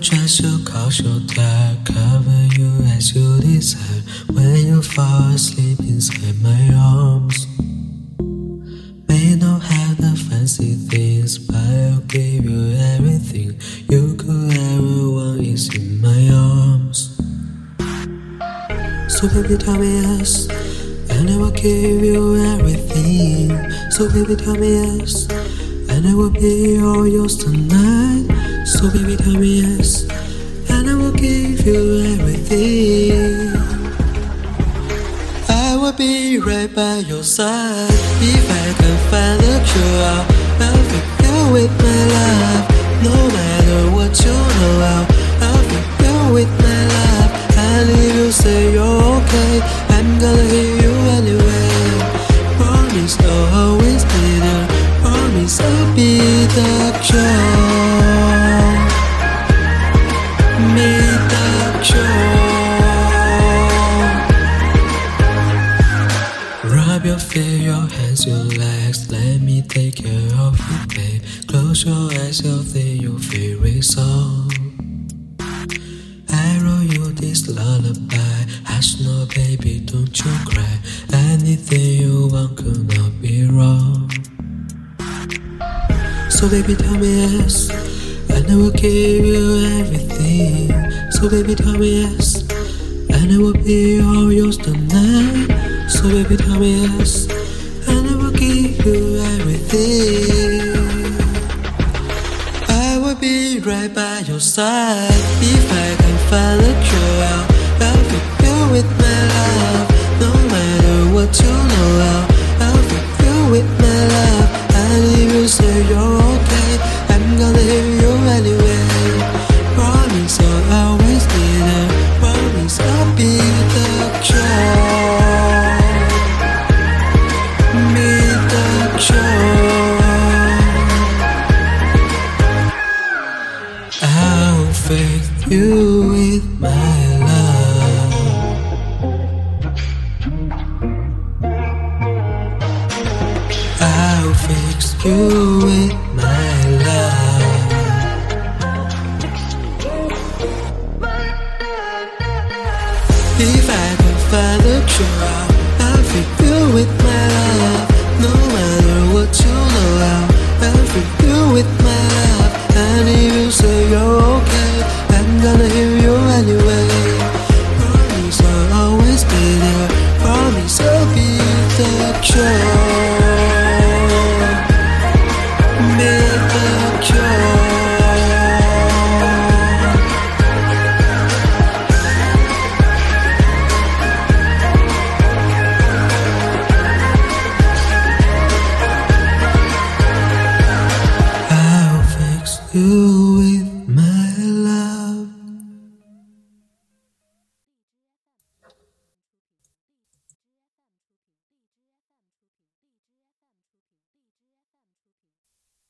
dress your casual tie, cover you as you desire. When you fall asleep inside my arms, may not have the fancy things, but I'll give you everything you could ever want is in my arms. So baby, tell me yes, and I will give you everything. So baby, tell me yes, and I will be all yours tonight. So baby, tell me yes, and I will give you everything. I will be right by your side if I can find the cure. I'll you with my love, no matter what you know. I'll, I'll you with my love. And if you say you're okay, I'm gonna hear Rub your hands, your legs. Let me take care of you, babe. Close your eyes, you'll think your favorite song. I wrote you this lullaby. Hush, no, baby, don't you cry. Anything you want could not be wrong. So, baby, tell me yes, and I will give you everything. So, baby, tell me yes, and I will be all yours tonight. So, baby, tell me yes, and I will give you everything. I will be right by your side if I can find a cure. I'll fill you with my I'll you with my love. I'll fix you with my love. If I can find the cure, I'll fix you with my gonna hear you anyway. Promise I'll always be there. Promise I'll be the cure. Be the cure. you